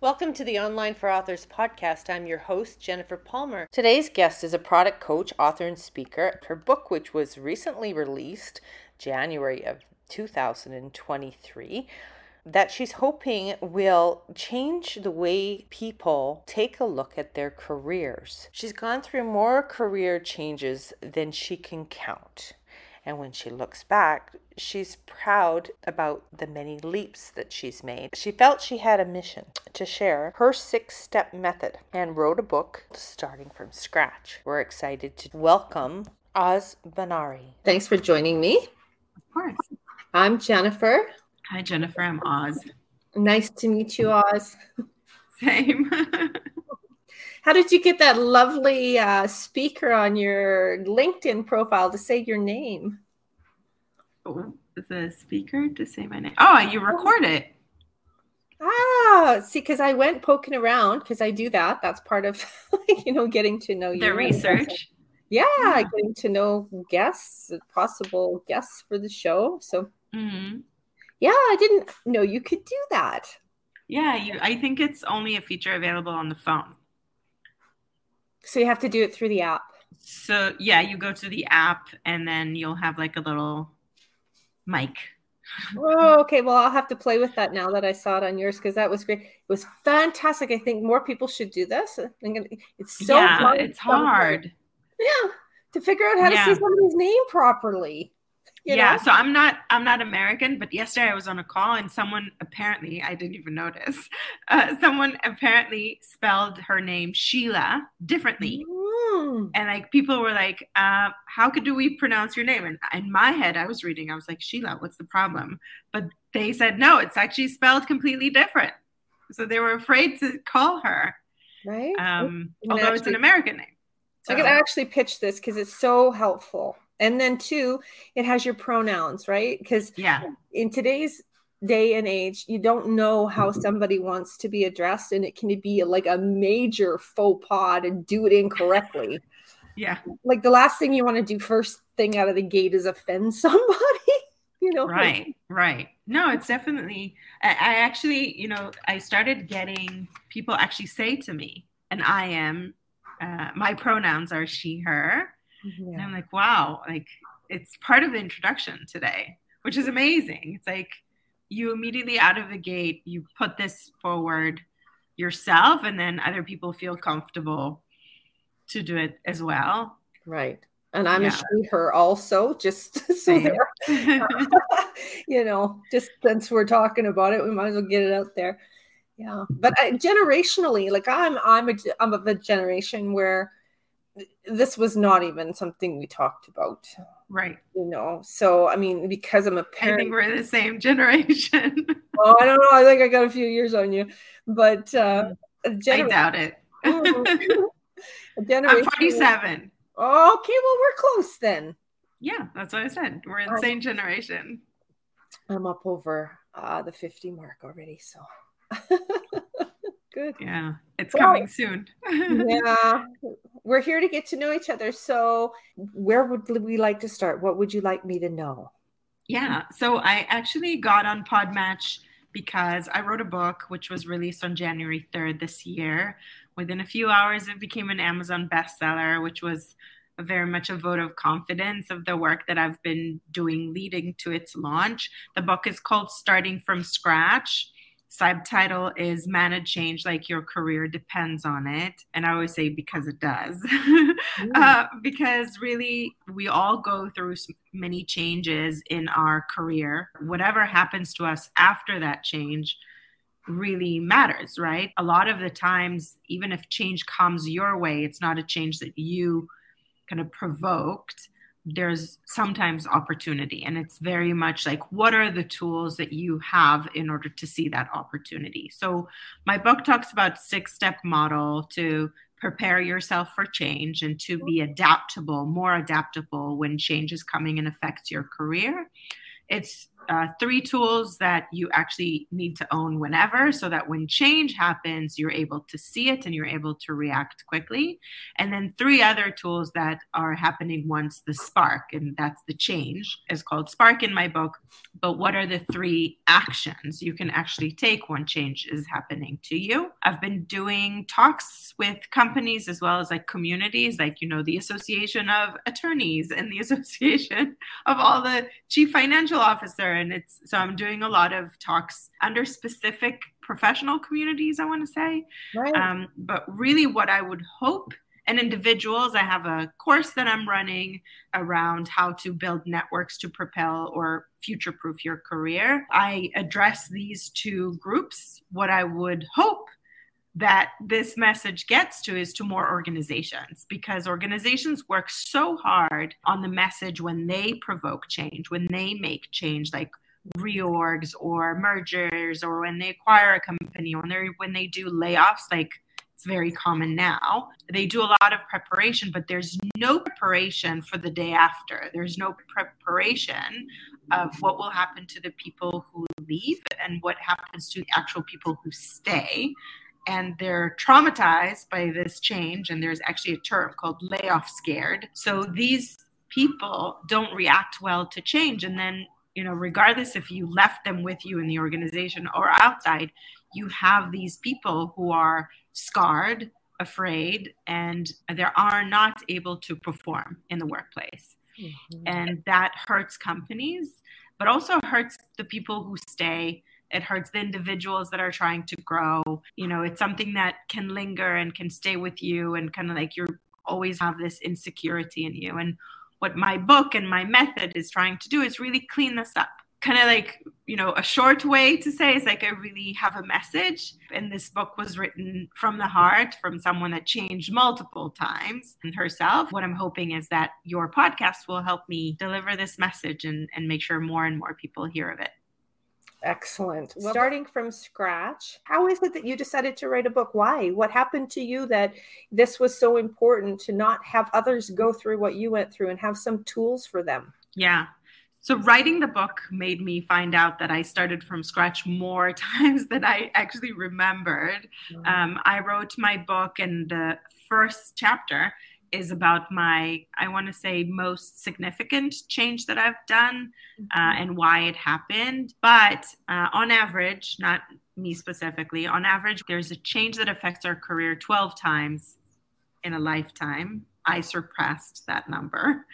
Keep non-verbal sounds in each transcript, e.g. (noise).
Welcome to the Online for Authors podcast. I'm your host, Jennifer Palmer. Today's guest is a product coach, author, and speaker. Her book, which was recently released January of 2023, that she's hoping will change the way people take a look at their careers. She's gone through more career changes than she can count. And when she looks back, she's proud about the many leaps that she's made. She felt she had a mission to share her six step method and wrote a book starting from scratch. We're excited to welcome Os Benari. Thanks for joining me. Of course. I'm Jennifer. Hi, Jennifer. I'm Os. Nice to meet you, Os. (laughs) Same. (laughs) How did you get that lovely uh, speaker on your LinkedIn profile to say your name? The speaker to say my name. Oh, you record it. Ah, see, because I went poking around because I do that. That's part of, (laughs) you know, getting to know you. The research. Yeah, yeah, getting to know guests, possible guests for the show. So, mm-hmm. yeah, I didn't know you could do that. Yeah, you. I think it's only a feature available on the phone. So you have to do it through the app. So yeah, you go to the app and then you'll have like a little mic. Oh, okay. Well, I'll have to play with that now that I saw it on yours because that was great. It was fantastic. I think more people should do this. It's so yeah, hard. it's hard. Yeah, to figure out how yeah. to see somebody's name properly yeah know? so i'm not i'm not american but yesterday i was on a call and someone apparently i didn't even notice (laughs) uh, someone apparently spelled her name sheila differently mm. and like people were like uh, how could do we pronounce your name? And in my head i was reading i was like sheila what's the problem? But they said no it's actually spelled completely different. So they were afraid to call her right? um, although actually, it's an american name. So. i can actually pitch this because it's so helpful. And then two it has your pronouns right? Because yeah. in today's day and age you don't know how somebody wants to be addressed and it can be like a major faux pas and do it incorrectly. Yeah. Like the last thing you want to do first thing out of the gate is offend (laughs) somebody you know? Right right. No it's definitely I, I actually you know i started getting people actually say to me and i am uh, my pronouns are she her. Yeah. And I'm like, wow, like it's part of the introduction today, which is amazing. It's like you immediately out of the gate, you put this forward yourself, and then other people feel comfortable to do it as well. Right. And I'm yeah. a her also, just (laughs) so (laughs) (laughs) you know, just since we're talking about it, we might as well get it out there. Yeah. But I, generationally, like I'm, I'm a, I'm of a generation where this was not even something we talked about. Right. You know, so I mean, because I'm a parent. I think we're in the same generation. (laughs) oh, I don't know. I think I got a few years on you, but uh, gener- I doubt it. (laughs) (laughs) Generation. I'm 47. Oh, okay, well, we're close then. Yeah, that's what I said. We're in the same generation. I'm up over uh, the 50 mark already, so. Good. Yeah, it's well, coming soon. yeah, we're here to get to know each other. So, where would we like to start? What would you like me to know? Yeah, so I actually got on Podmatch because I wrote a book which was released on January 3rd this year. Within a few hours, it became an Amazon bestseller, which was very much a vote of confidence of the work that I've been doing leading to its launch. The book is called Starting from Scratch subtitle is manage change like your career depends on it and i always say because it does. (laughs) Uh, because really we all go through many changes in our career. Whatever happens to us after that change really matters right? A lot of the times even if change comes your way it's not a change that you kind of provoked there's sometimes opportunity and it's very much like what are the tools that you have in order to see that opportunity? So my book talks about six step model to prepare yourself for change and to be adaptable more adaptable when change is coming and affects your career. It's uh, three tools that you actually need to own whenever so that when change happens, you're able to see it and you're able to react quickly. And then three other tools that are happening once the spark, and that's the change, is called Spark in my book. But what are the three actions you can actually take when change is happening to you? I've been doing talks with companies as well as like communities, like, you know, the Association of Attorneys and the (laughs) Association of all the chief financial officer and it's so i'm doing a lot of talks under specific professional communities i want to say right. um, but really what i would hope and individuals i have a course that i'm running around how to build networks to propel or future proof your career i address these two groups what i would hope that this message gets to is to more organizations because organizations work so hard on the message when they provoke change, when they make change, like reorgs or mergers, or when they acquire a company, when they when they do layoffs, like it's very common now. They do a lot of preparation, but there's no preparation for the day after. There's no preparation of what will happen to the people who leave and what happens to the actual people who stay and they're traumatized by this change. And there's actually a term called layoff scared. So these people don't react well to change. And then, you know, regardless if you left them with you in the organization or outside, you have these people who are scarred, afraid, and they are not able to perform in the workplace. Mm-hmm. And that hurts companies, but also hurts the people who stay it hurts the individuals that are trying to grow. You know it's something that can linger and can stay with you and kind of like you always have this insecurity in you. And what my book and my method is trying to do is really clean this up. Kind of like you know a short way to say is like i really have a message. And this book was written from the heart from someone that changed multiple times and herself. What i'm hoping is that your podcast will help me deliver this message and, and make sure more and more people hear of it Excellent. Well, Starting from scratch, how is it that you decided to write a book? Why? What happened to you that this was so important to not have others go through what you went through and have some tools for them? Yeah. So, writing the book made me find out that I started from scratch more (laughs) times than I actually remembered. Mm-hmm. Um, I wrote my book, and the first chapter is about my, I want to say, most significant change that I've done uh, mm-hmm. and why it happened. But uh, on average, not me specifically, on average, there's a change that affects our career 12 times in a lifetime. I surpassed that number.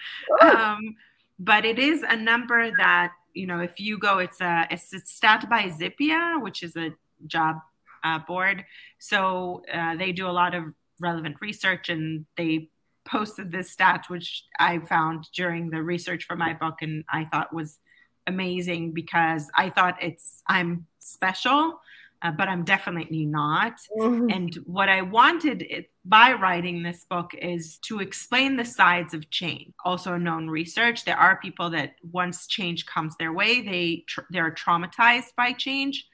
Um, but it is a number that, you know, if you go, it's a, it's a stat by Zippia, which is a job uh, board. So uh, they do a lot of relevant research and they posted this stat, which I found during the research for my book, and I thought was amazing because I thought it's I'm special, uh, but I'm definitely not. Mm-hmm. And what I wanted it, by writing this book is to explain the sides of change. Also, known research, there are people that once change comes their way, they tr- they're traumatized by change,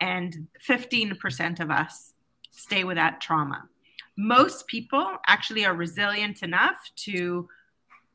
and 15% of us stay with that trauma most people actually are resilient enough to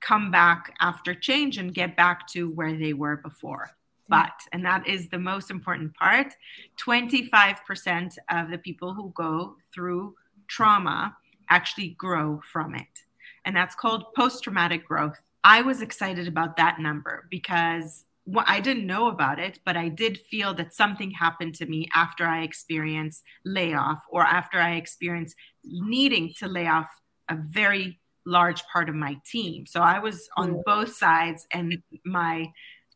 come back after change and get back to where they were before. But, and that is the most important part 25% of the people who go through trauma actually grow from it. And that's called post traumatic growth. I was excited about that number because well, I didn't know about it, but I did feel that something happened to me after I experienced layoff or after I experienced needing to lay off a very large part of my team. So I was on both sides, and my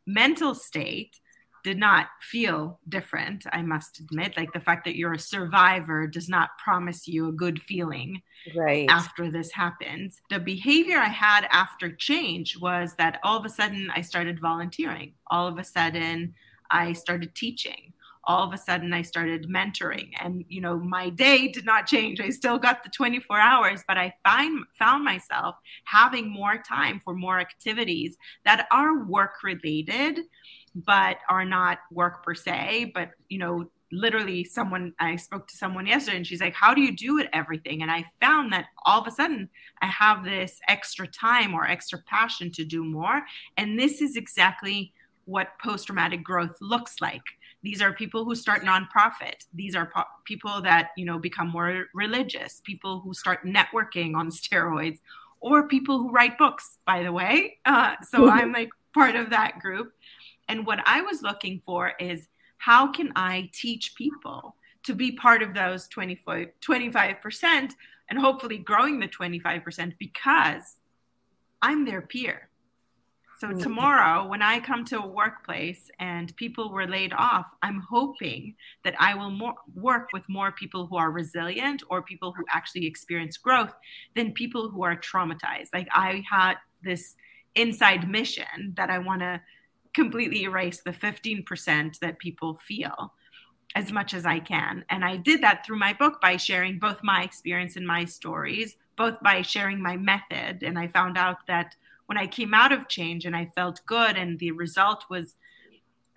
mental state did not feel different, I must admit. Like the fact that you're a survivor does not promise you a good feeling right. after this happens. The behavior I had after change was that all of a sudden I started volunteering. All of a sudden I started teaching. All of a sudden I started mentoring and you know my day did not change. I still got the 24 hours, but I find found myself having more time for more activities that are work related but are not work per se, but you know, literally someone I spoke to someone yesterday and she's like, How do you do it everything? And I found that all of a sudden I have this extra time or extra passion to do more. And this is exactly what post traumatic growth looks like. These are people who start nonprofit. These are po- people that you know become more religious. People who start networking on (laughs) steroids, or people who write books. By the way, uh, so (laughs) I'm like part of that group. And what I was looking for is how can I teach people to be part of those 25, 25% and hopefully growing the 25% because I'm their peer. So mm-hmm. tomorrow, when I come to a workplace and people were laid off, I'm hoping that I will more, work with more people who are resilient or people who actually experience growth than people who are traumatized. Like I had this inside mission that I want to completely erase the 15% that people feel as much as I can. And I did that through my book by sharing both my experience and my stories, both by sharing my method. And I found out that when I came out of change and I felt good and the result was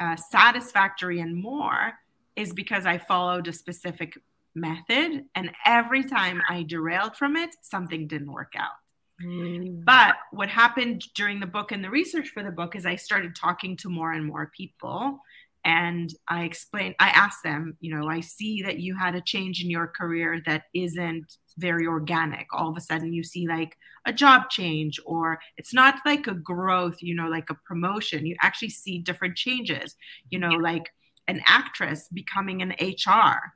uh, satisfactory and more, is because I followed a specific method. And every time I derailed from it, something didn't work out. Mm. But what happened during the book and the research for the book is I started talking to more and more people and I explained, I asked them, you know, I see that you had a change in your career that isn't very organic. All of a sudden, you see like a job change, or it's not like a growth, you know, like a promotion. You actually see different changes, you know, like an actress becoming an HR.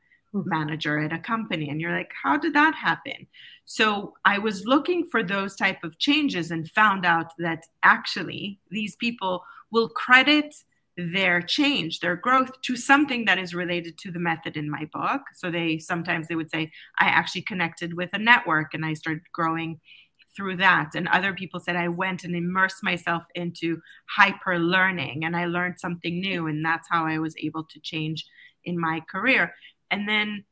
Manager at a company and you're like how did that happen? So i was looking for those type of changes and found out that actually these people will credit their change their growth to something that is related to the method in my book. So they sometimes they would say i actually connected with a network and i started growing through that. And other people said i went and immersed myself into hyper learning and i learned something new and that's how i was able to change in my career and then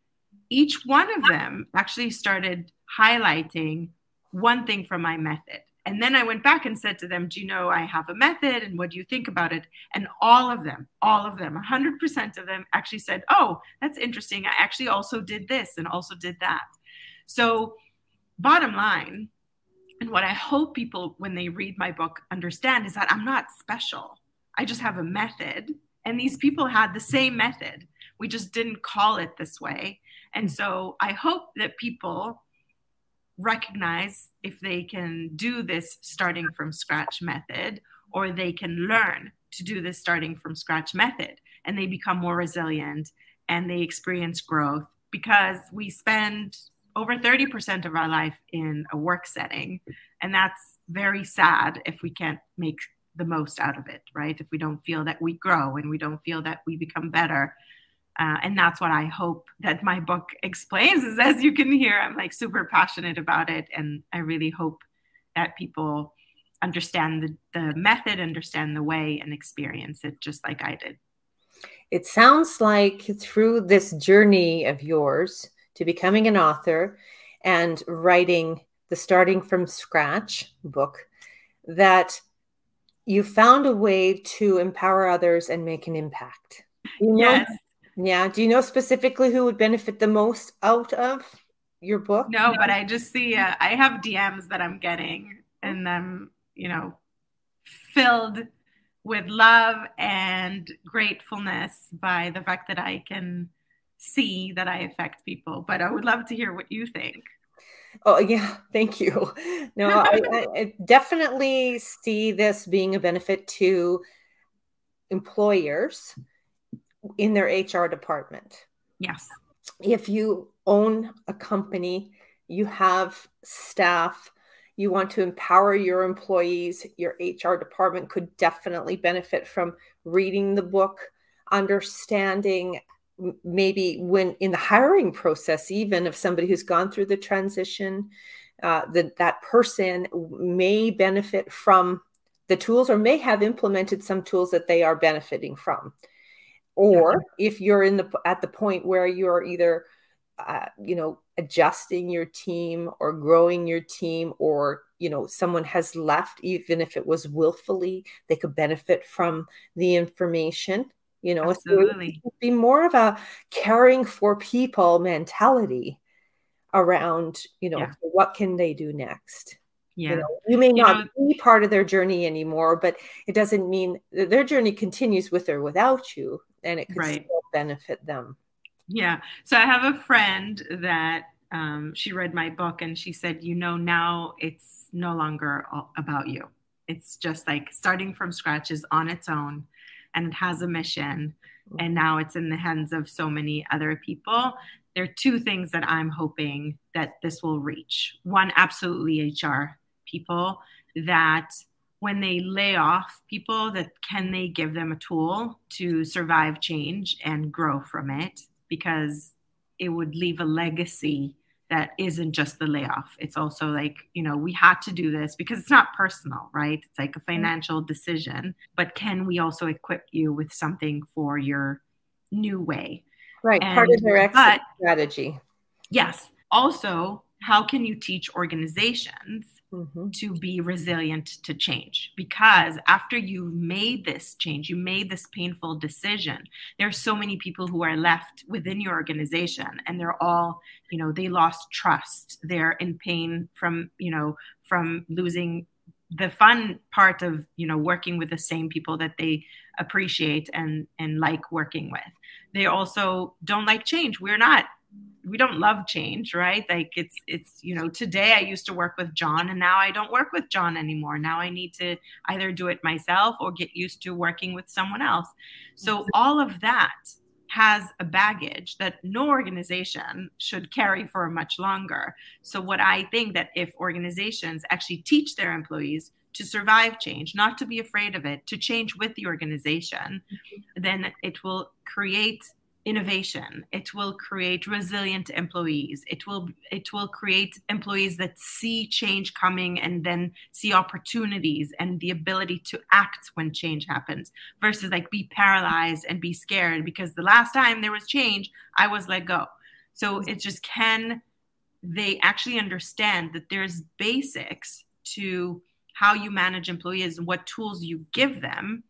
each one of them actually started highlighting one thing from my method and then I went back and said to them, Do you know I have a method and what do you think about it? And all of them, all of them, 100% of them actually said, Oh, that's interesting. I actually also did this and also did that. So, bottom line, and what I hope people, when they read my book, understand is that I'm not special. I just have a method. And these people had the same method. We just didn't call it this way. And hmm. so I hope that people recognize if they can do this starting from scratch method or they can learn to do this starting from scratch method and they become more resilient and they experience growth because we spend over 30% of our life in a work setting. And that's very sad if we can't make the most out of it right? If we don't feel that we grow and we don't feel that we become better uh, and that's what I hope that my book explains. Is as you can hear, I'm like super passionate about it, and I really hope that people understand the, the method, understand the way, and experience it just like I did. It sounds like through this journey of yours to becoming an author and writing the starting from scratch book that you found a way to empower others and make an impact. You know, yes. Yeah. Do you know specifically who would benefit the most out of your book? No, but I just see, uh, I have DMs that I'm getting and I'm, you know, filled with love and gratefulness by the fact that I can see that I affect people. But I would love to hear what you think. Oh yeah, (laughs) thank you. No, (laughs) I, I, definitely see this being a benefit to employers in their HR department. Yes. If you own a company, you have staff, you want to empower your employees, your HR department could definitely benefit from reading the book, understanding maybe when in the hiring process, even of somebody who's gone through the transition, uh, that that person may benefit from the tools or may have implemented some tools that they are benefiting from or if you're in the at the point where you're either uh, you know adjusting your team or growing your team or you know someone has left even if it was willfully they could benefit from the information you know Absolutely. be more of a caring for people mentality around you know yeah. what can they do next Yeah. You, know, you may you not know, be part of their journey anymore, but it doesn't mean their journey continues with or without you, and it could right. still benefit them. Yeah. So I have a friend that um, she read my book and she said, you know, now it's no longer about you. It's just like starting from scratch is on its own and it has a mission. And now it's in the hands of so many other people. There are two things that I'm hoping that this will reach. One, absolutely HR people that when they lay off people that can they give them a tool to survive change and grow from it because it would leave a legacy that isn't just the layoff. It's also like, you know, we had to do this because it's not personal, right? It's like a mm-hmm. financial decision, but can we also equip you with something for your new way? Right. And, part of their exit strategy. Yes. Also, how can you teach organizations mm-hmm. to be resilient to change. Because after you made this change, you made this painful decision, there are so many people who are left within your organization and they're all, you know, they lost trust. They're in pain from, you know, from losing the fun part of you know working with the same people that they appreciate and and like working with they also don't like change we're not we don't love change right? Like it's it's you know today i used to work with john and now i don't work with john anymore. Now i need to either do it myself or get used to working with someone else. So all of that has a baggage that no organization should carry for much longer. So what i think that if organizations actually teach their employees to survive change, not to be afraid of it, to change with the organization, mm-hmm. then it will create innovation. It will create resilient employees. It will it will create employees that see change coming and then see opportunities and the ability to act when change happens versus like be paralyzed and be scared because the last time there was change i was let go. So it's just can they actually understand that there's basics to how you manage employees and what tools you give them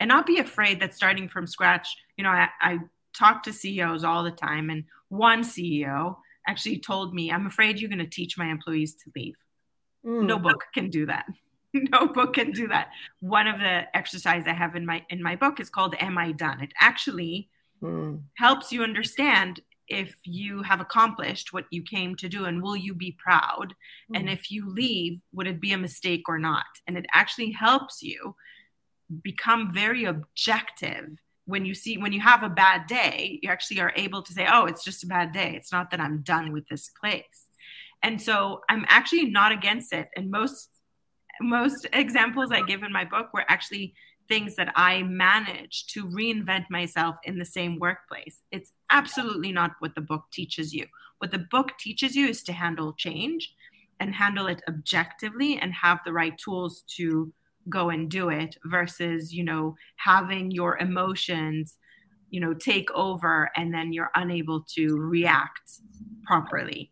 and not be afraid that starting from scratch you know I, I talk to CEOs all the time, and one CEO actually told me, "I'm afraid you're going to teach my employees to leave." Mm. No book can do that. (laughs) no book can do that. One of the exercises I have in my in my book is called "Am I Done?" It actually mm. helps you understand if you have accomplished what you came to do and will you be proud mm. and if you leave would it be a mistake or not and it actually helps you become very objective when you see when you have a bad day you actually are able to say oh it's just a bad day. It's not that i'm done with this place. And so i'm actually not against it. And most most examples i give in my book were actually things that i managed to reinvent myself in the same workplace. It's absolutely not what the book teaches you. What the book teaches you is to handle change and handle it objectively and have the right tools to go and do it versus you know having your emotions you know take over and then you're unable to react properly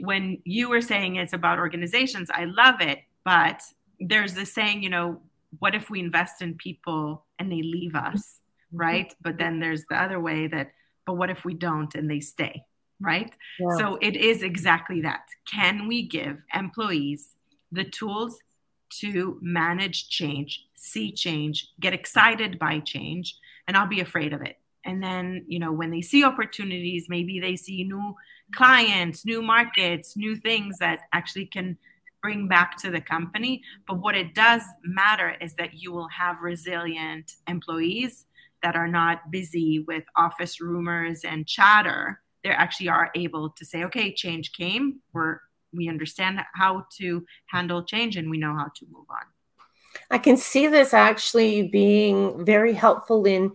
when you were saying it's about organizations i love it but there's this saying you know what if we invest in people and they leave us mm-hmm. right but then there's the other way that but what if we don't and they stay right yeah. so it is exactly that can we give employees the tools to manage change, see change, get excited by change, and not be afraid of it. And then, you know, when they see opportunities, maybe they see new clients, new markets, new things that actually can bring back to the company. But what it does matter is that you will have resilient employees that are not busy with office rumors and chatter. They actually are able to say, okay, change came. We're we understand how to handle change and we know how to move on. I can see this actually being very helpful in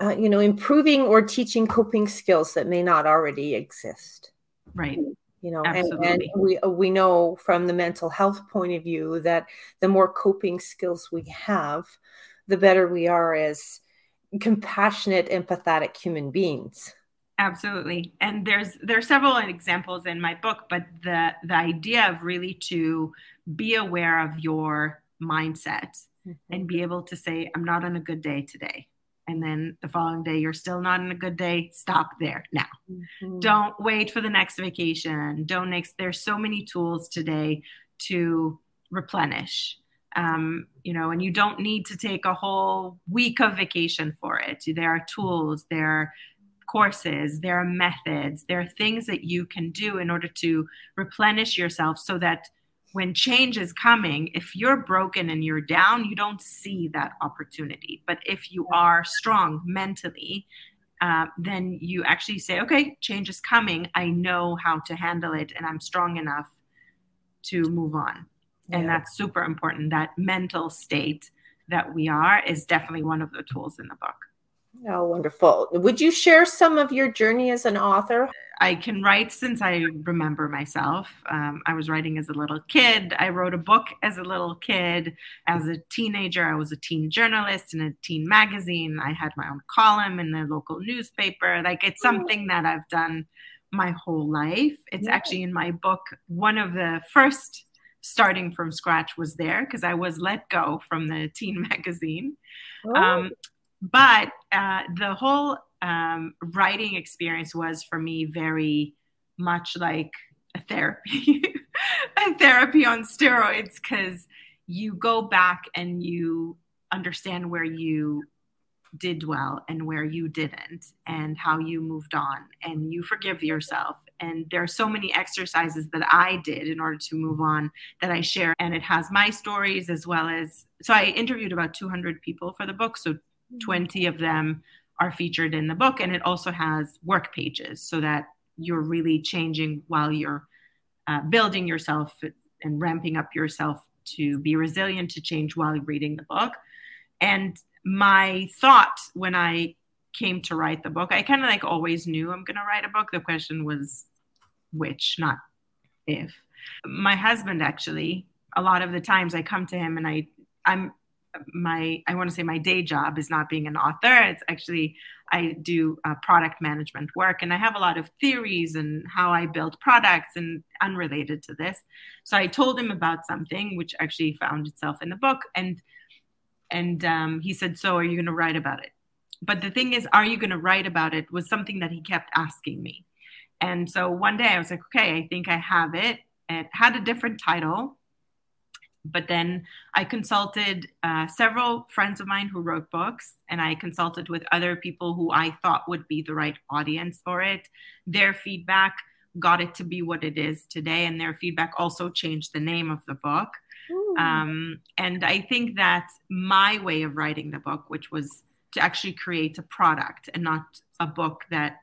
uh, you know improving or teaching coping skills that may not already exist. Right. You know and, and, we we know from the mental health point of view that the more coping skills we have the better we are as compassionate empathetic human beings absolutely and there's there are several examples in my book but the the idea of really to be aware of your mindset mm-hmm. and be able to say i'm not on a good day today and then the following day you're still not in a good day stop there now mm-hmm. don't wait for the next vacation don't next there's so many tools today to replenish. Um, you know, and you don't need to take a whole week of vacation for it. There are tools, there are courses, there are methods, there are things that you can do in order to replenish yourself so that when change is coming, if you're broken and you're down, you don't see that opportunity. But if you are strong mentally, uh, then you actually say, okay, change is coming. I know how to handle it and I'm strong enough to move on. Yeah. And that's super important. That mental state that we are is definitely one of the tools in the book. Oh, wonderful. Would you share some of your journey as an author? I can write since I remember myself. Um, I was writing as a little kid. I wrote a book as a little kid. As a teenager, I was a teen journalist in a teen magazine. I had my own column in the local newspaper. Like it's oh. something that I've done my whole life. It's yeah. actually in my book. One of the first starting from scratch was there because I was let go from the teen (laughs) magazine. Oh. Um, but uh, the whole um, writing experience was for me very much like a therapy, (laughs) a therapy on steroids, because you go back and you understand where you did well and where you didn't and how you moved on and you forgive yourself. And there are so many exercises that i did in order to move on that i share and it has my stories as well as so i interviewed about 200 people for the book so 20 of them are featured in the book and it also has work pages so that you're really changing while you're uh, building yourself and ramping up yourself to be resilient to change while reading the book. And my thought when i came to write the book i kind of like always knew i'm going to write a book. The question was which not if. My husband actually a lot of the times i come to him and i i'm my i want to say my day job is not being an author. It's actually i do uh, product management work and i have a lot of theories and how i build products and unrelated to this. So i told him about something which actually found itself in the book and and um, he said so are you going to write about it? But the thing is are you going to write about it? was something that he kept asking me. And so one day i was like okay i think i have it. It had a different title but then I consulted uh, several friends of mine who wrote books, and I consulted with other people who I thought would be the right audience for it. Their feedback got it to be what it is today, and their feedback also changed the name of the book. Um, and I think that my way of writing the book, which was to actually create a product and not a book that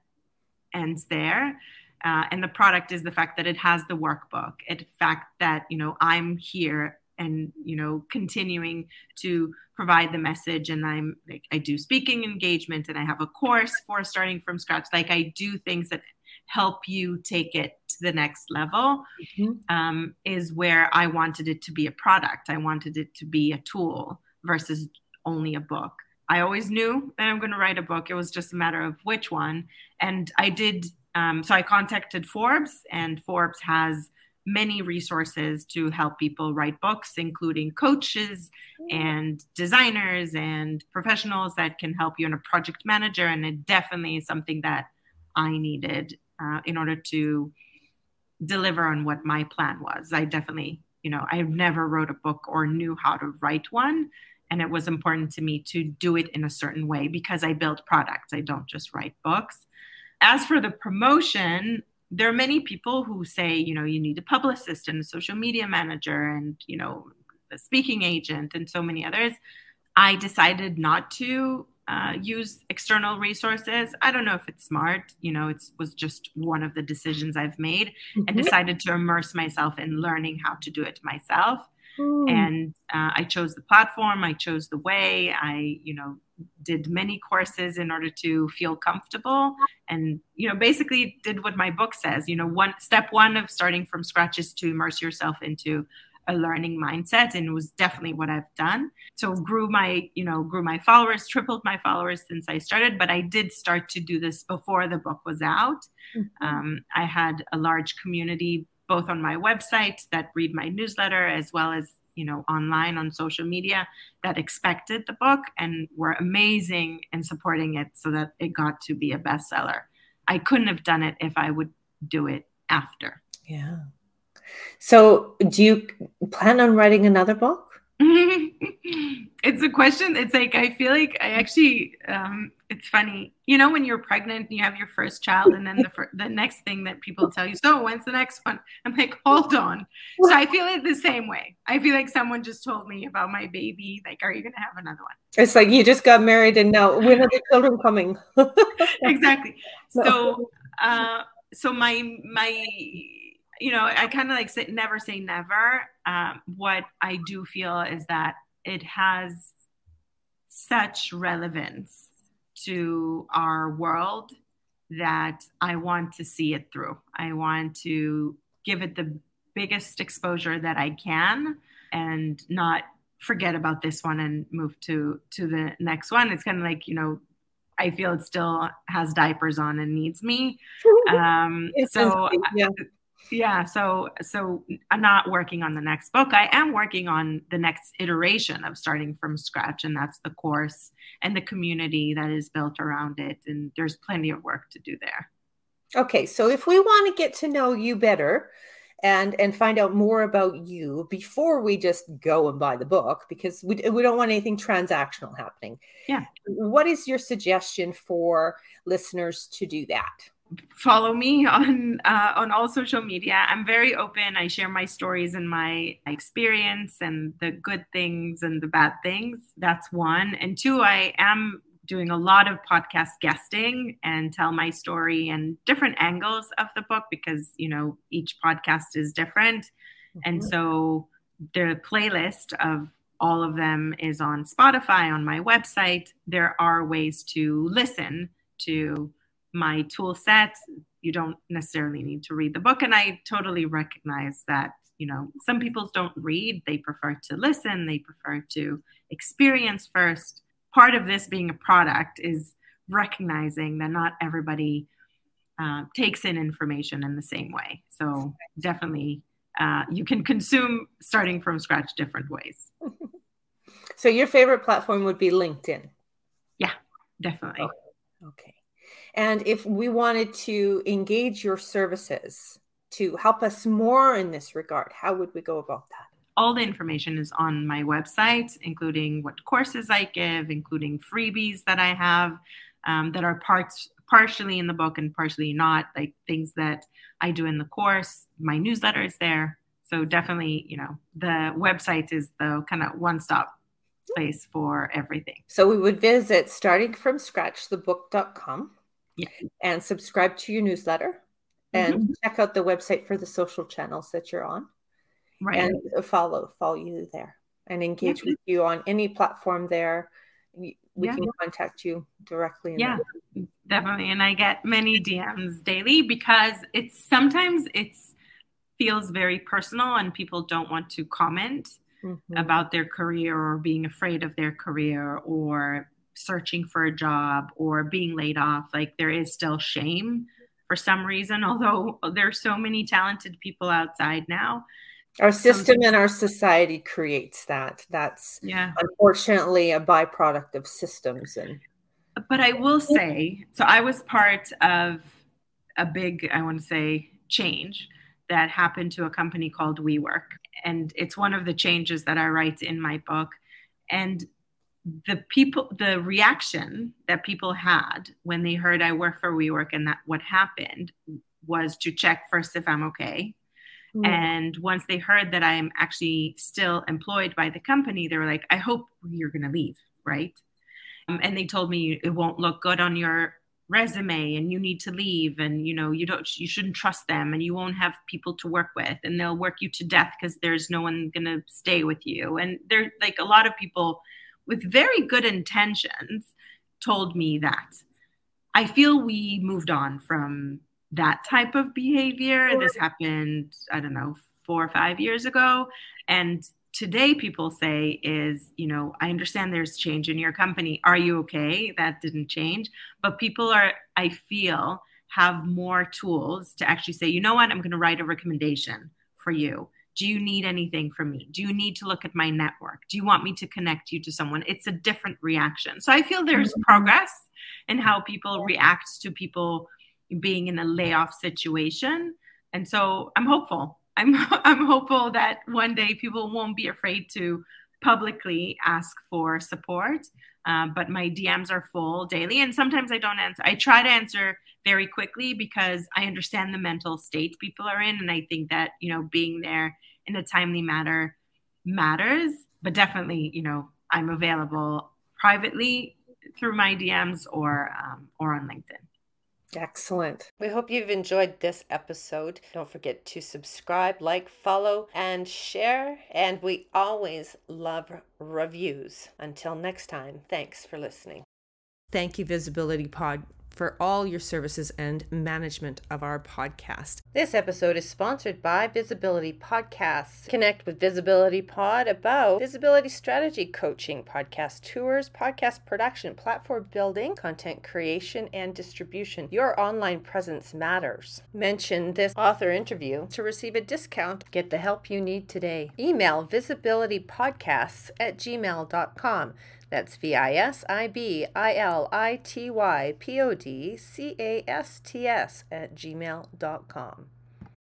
ends there. Uh, and the product is the fact that it has the workbook. It fact that you know I'm here and you know continuing to provide the message. And i'm like i do speaking engagement and i have a course for starting from scratch. Like i do things that help you take it to the next level mm-hmm. um, is where i wanted it to be a product. I wanted it to be a tool versus only a book. I always knew that i'm going to write a book. It was just a matter of which one. And i did um, so i contacted forbes and forbes has many resources to help people write books, including coaches and designers and professionals that can help you in a project manager. And it definitely is something that I needed uh, in order to deliver on what my plan was. I definitely, you know, I never wrote a book or knew how to write one. And it was important to me to do it in a certain way because I build products, I don't just write books. As for the promotion, there are many people who say, you know, you need a publicist and a social media manager and, you know, a speaking agent and so many others. I decided not to uh, use external resources. I don't know if it's smart. You know, it was just one of the decisions I've made mm-hmm. and decided to immerse myself in learning how to do it myself. Mm. And uh, I chose the platform, I chose the way, I, you know, did many courses in order to feel comfortable and you know basically did what my book says you know one step one of starting from scratch is to immerse yourself into a learning mindset and it was definitely what i've done so grew my you know grew my followers tripled my followers since i started but i did start to do this before the book was out mm-hmm. um, i had a large community both on my website that read my newsletter as well as you know online on social media that expected the book and were amazing in supporting it so that it got to be a bestseller i couldn't have done it if i would do it after yeah So, do you plan on writing another book? (laughs) it's a question. It's like I feel like I actually. Um, it's funny, you know, when you're pregnant, and you have your first child, and then the fir- the next thing that people tell you, so when's the next one? I'm like, hold on. So I feel it the same way. I feel like someone just told me about my baby. Like, are you gonna have another one? It's like you just got married, and now when are the children coming? (laughs) exactly. So, uh, so my my you know, I kind of like say never say never. Um, what I do feel is that it has such relevance to our world that I want to see it through. I want to give it the biggest exposure that I can and not forget about this one and move to to the next one. It's kind of like, you know, I feel it still has diapers on and needs me. (laughs) Um, so yeah yeah so so i'm not working on the next book. I am working on the next iteration of starting from scratch and that's the course and the community that is built around it and there's plenty of work to do there. Okay so if we want to get to know you better and and find out more about you before we just go and buy the book because we, we don't want anything transactional happening yeah. what is your suggestion for listeners to do that follow me (laughs) on uh, on all social media. I'm very open. I share my stories and my experience and the good things and the bad things. That's one. And two, I am doing a lot of podcast guesting and tell my story and different angles of the book because you know each podcast is different. Mm-hmm. And so the playlist of all of them is on Spotify on my website. There are ways to listen to my tool set. You don't necessarily need to read the book. And i totally recognize that you know some people don't read. They prefer to listen. They prefer to experience first. Part of this being a product is recognizing that not everybody uh, takes in information in the same way. So definitely uh, you can consume starting from scratch different ways. (laughs) So your favorite platform would be linkedin? Yeah definitely. Okay. And if we wanted to engage your services to help us more in this regard, how would we go about that? All the information is on my website, including what courses I give, including freebies that I have um, that are parts partially in the book and partially not, like things that I do in the course. My newsletter is there. So definitely, you know, the website is the kind of one-stop place for everything. So we would visit starting from scratch thebook.com yeah. and subscribe to your newsletter and mm-hmm. check out the website for the social channels that you're on right and follow follow you there and engage with you on any platform there we yeah. can contact you directly yeah definitely and i get many dms daily because it's sometimes it's feels very personal and people don't want to comment mm-hmm. about their career or being afraid of their career or searching for a job or being laid off like there is still shame for some reason although there's so many talented people outside now. Our system and our society creates that. That's yeah. unfortunately a byproduct of systems and but i will say so i was part of a big i want to say change that happened to a company called WeWork and it's one of the changes that i write in my book and the people the reaction that people had when they heard I work for WeWork and that what happened was to check first if I'm okay. Mm. And once they heard that I'm actually still employed by the company, they were like, I hope you're going to leave, right? Um, and they told me it won't look good on your resume and you need to leave and you know you don't you shouldn't trust them and you won't have people to work with and they'll work you to death because there's no one going to stay with you and they're like a lot of people with very good intentions told me that. I feel we moved on from that type of behavior. This happened, I don't know, four or five years ago. And today people say is, you know, I understand there's change in your company. Are you okay? That didn't change. But people are, I feel, have more tools to actually say, you know what, I'm going to write a recommendation for you do you need anything from me? Do you need to look at my network? Do you want me to connect you to someone? It's a different reaction. So I feel there's mm-hmm. progress in how people react to people being in a layoff situation. And so I'm hopeful I'm (laughs) I'm hopeful that one day people won't be afraid to publicly ask for support. Um, but my DMs are full daily, and sometimes I don't answer. I try to answer very quickly because I understand the mental state people are in, and I think that you know being there in a timely manner matters. But definitely, you know, I'm available privately through my DMs or um, or on LinkedIn. Excellent. We hope you've enjoyed this episode. Don't forget to subscribe, like, follow, and share. And we always love reviews. Until next time, thanks for listening. Thank you, Visibility Pod for all your services and management of our podcast. This episode is sponsored by Visibility Podcasts. Connect with Visibility Pod about visibility strategy coaching, podcast tours, podcast production, platform building, content creation, and distribution. Your online presence matters. Mention this author interview to receive a discount. Get the help you need today. Email visibilitypodcasts at gmail.com. That's V I S I B I L I T Y P O D C A S T S at gmail.com.